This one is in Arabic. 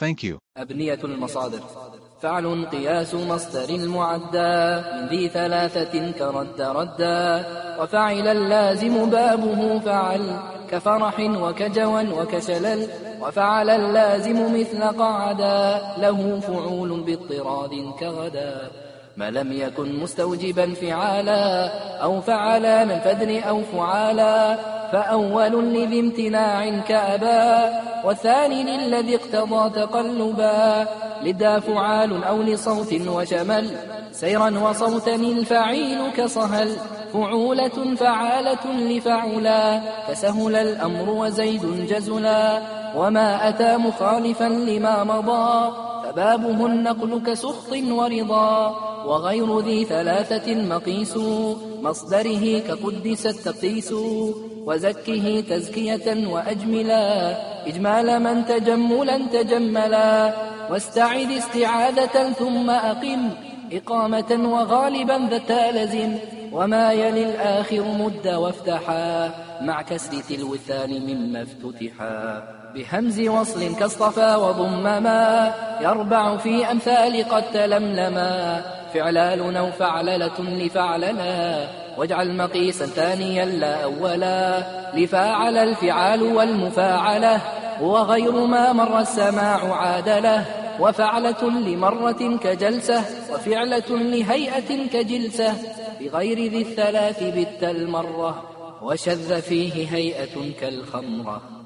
Thank you. أبنية المصادر. فعل قياس مصدر المعدى. من ذي ثلاثة كرد ردا. وفعل اللازم بابه فعل. كفرح وكجوى وكشلل. وفعل اللازم مثل قعدا. له فعول باضطراد كغدا. ما لم يكن مستوجبا فعالا أو فعلا من فدر أو فعالا فأول لذي امتناع كأبا والثاني للذي اقتضى تقلبا لدا فعال أو لصوت وشمل. سيرا وصوتا الفعيل كصهل فعولة فعالة لفعلا فسهل الأمر وزيد جزلا وما أتى مخالفا لما مضى فبابه النقل كسخط ورضا وغير ذي ثلاثة مقيس مصدره كقدس التقيس وزكه تزكية وأجملا إجمال من تجملا تجملا واستعذ استعاذة ثم أقم إقامة وغالبا ذا لزم وما يلي الآخر مد وافتحا. مع كسر تلو الثاني مما افتتحا. بهمز وصل كاصطفى وضمما. يربع في أمثال قد تلملما. فعلال أو فعللة لفعللا واجعل مقيسا ثانيا لا أولا. لفاعل الفعال والمفاعلة. وغير ما مر السماع عادله. وفعلة لمرة كجلسة وفعلة لهيئة كجلسة بغير ذي الثلاث بت المرة وشذ فيه هيئة كالخمرة.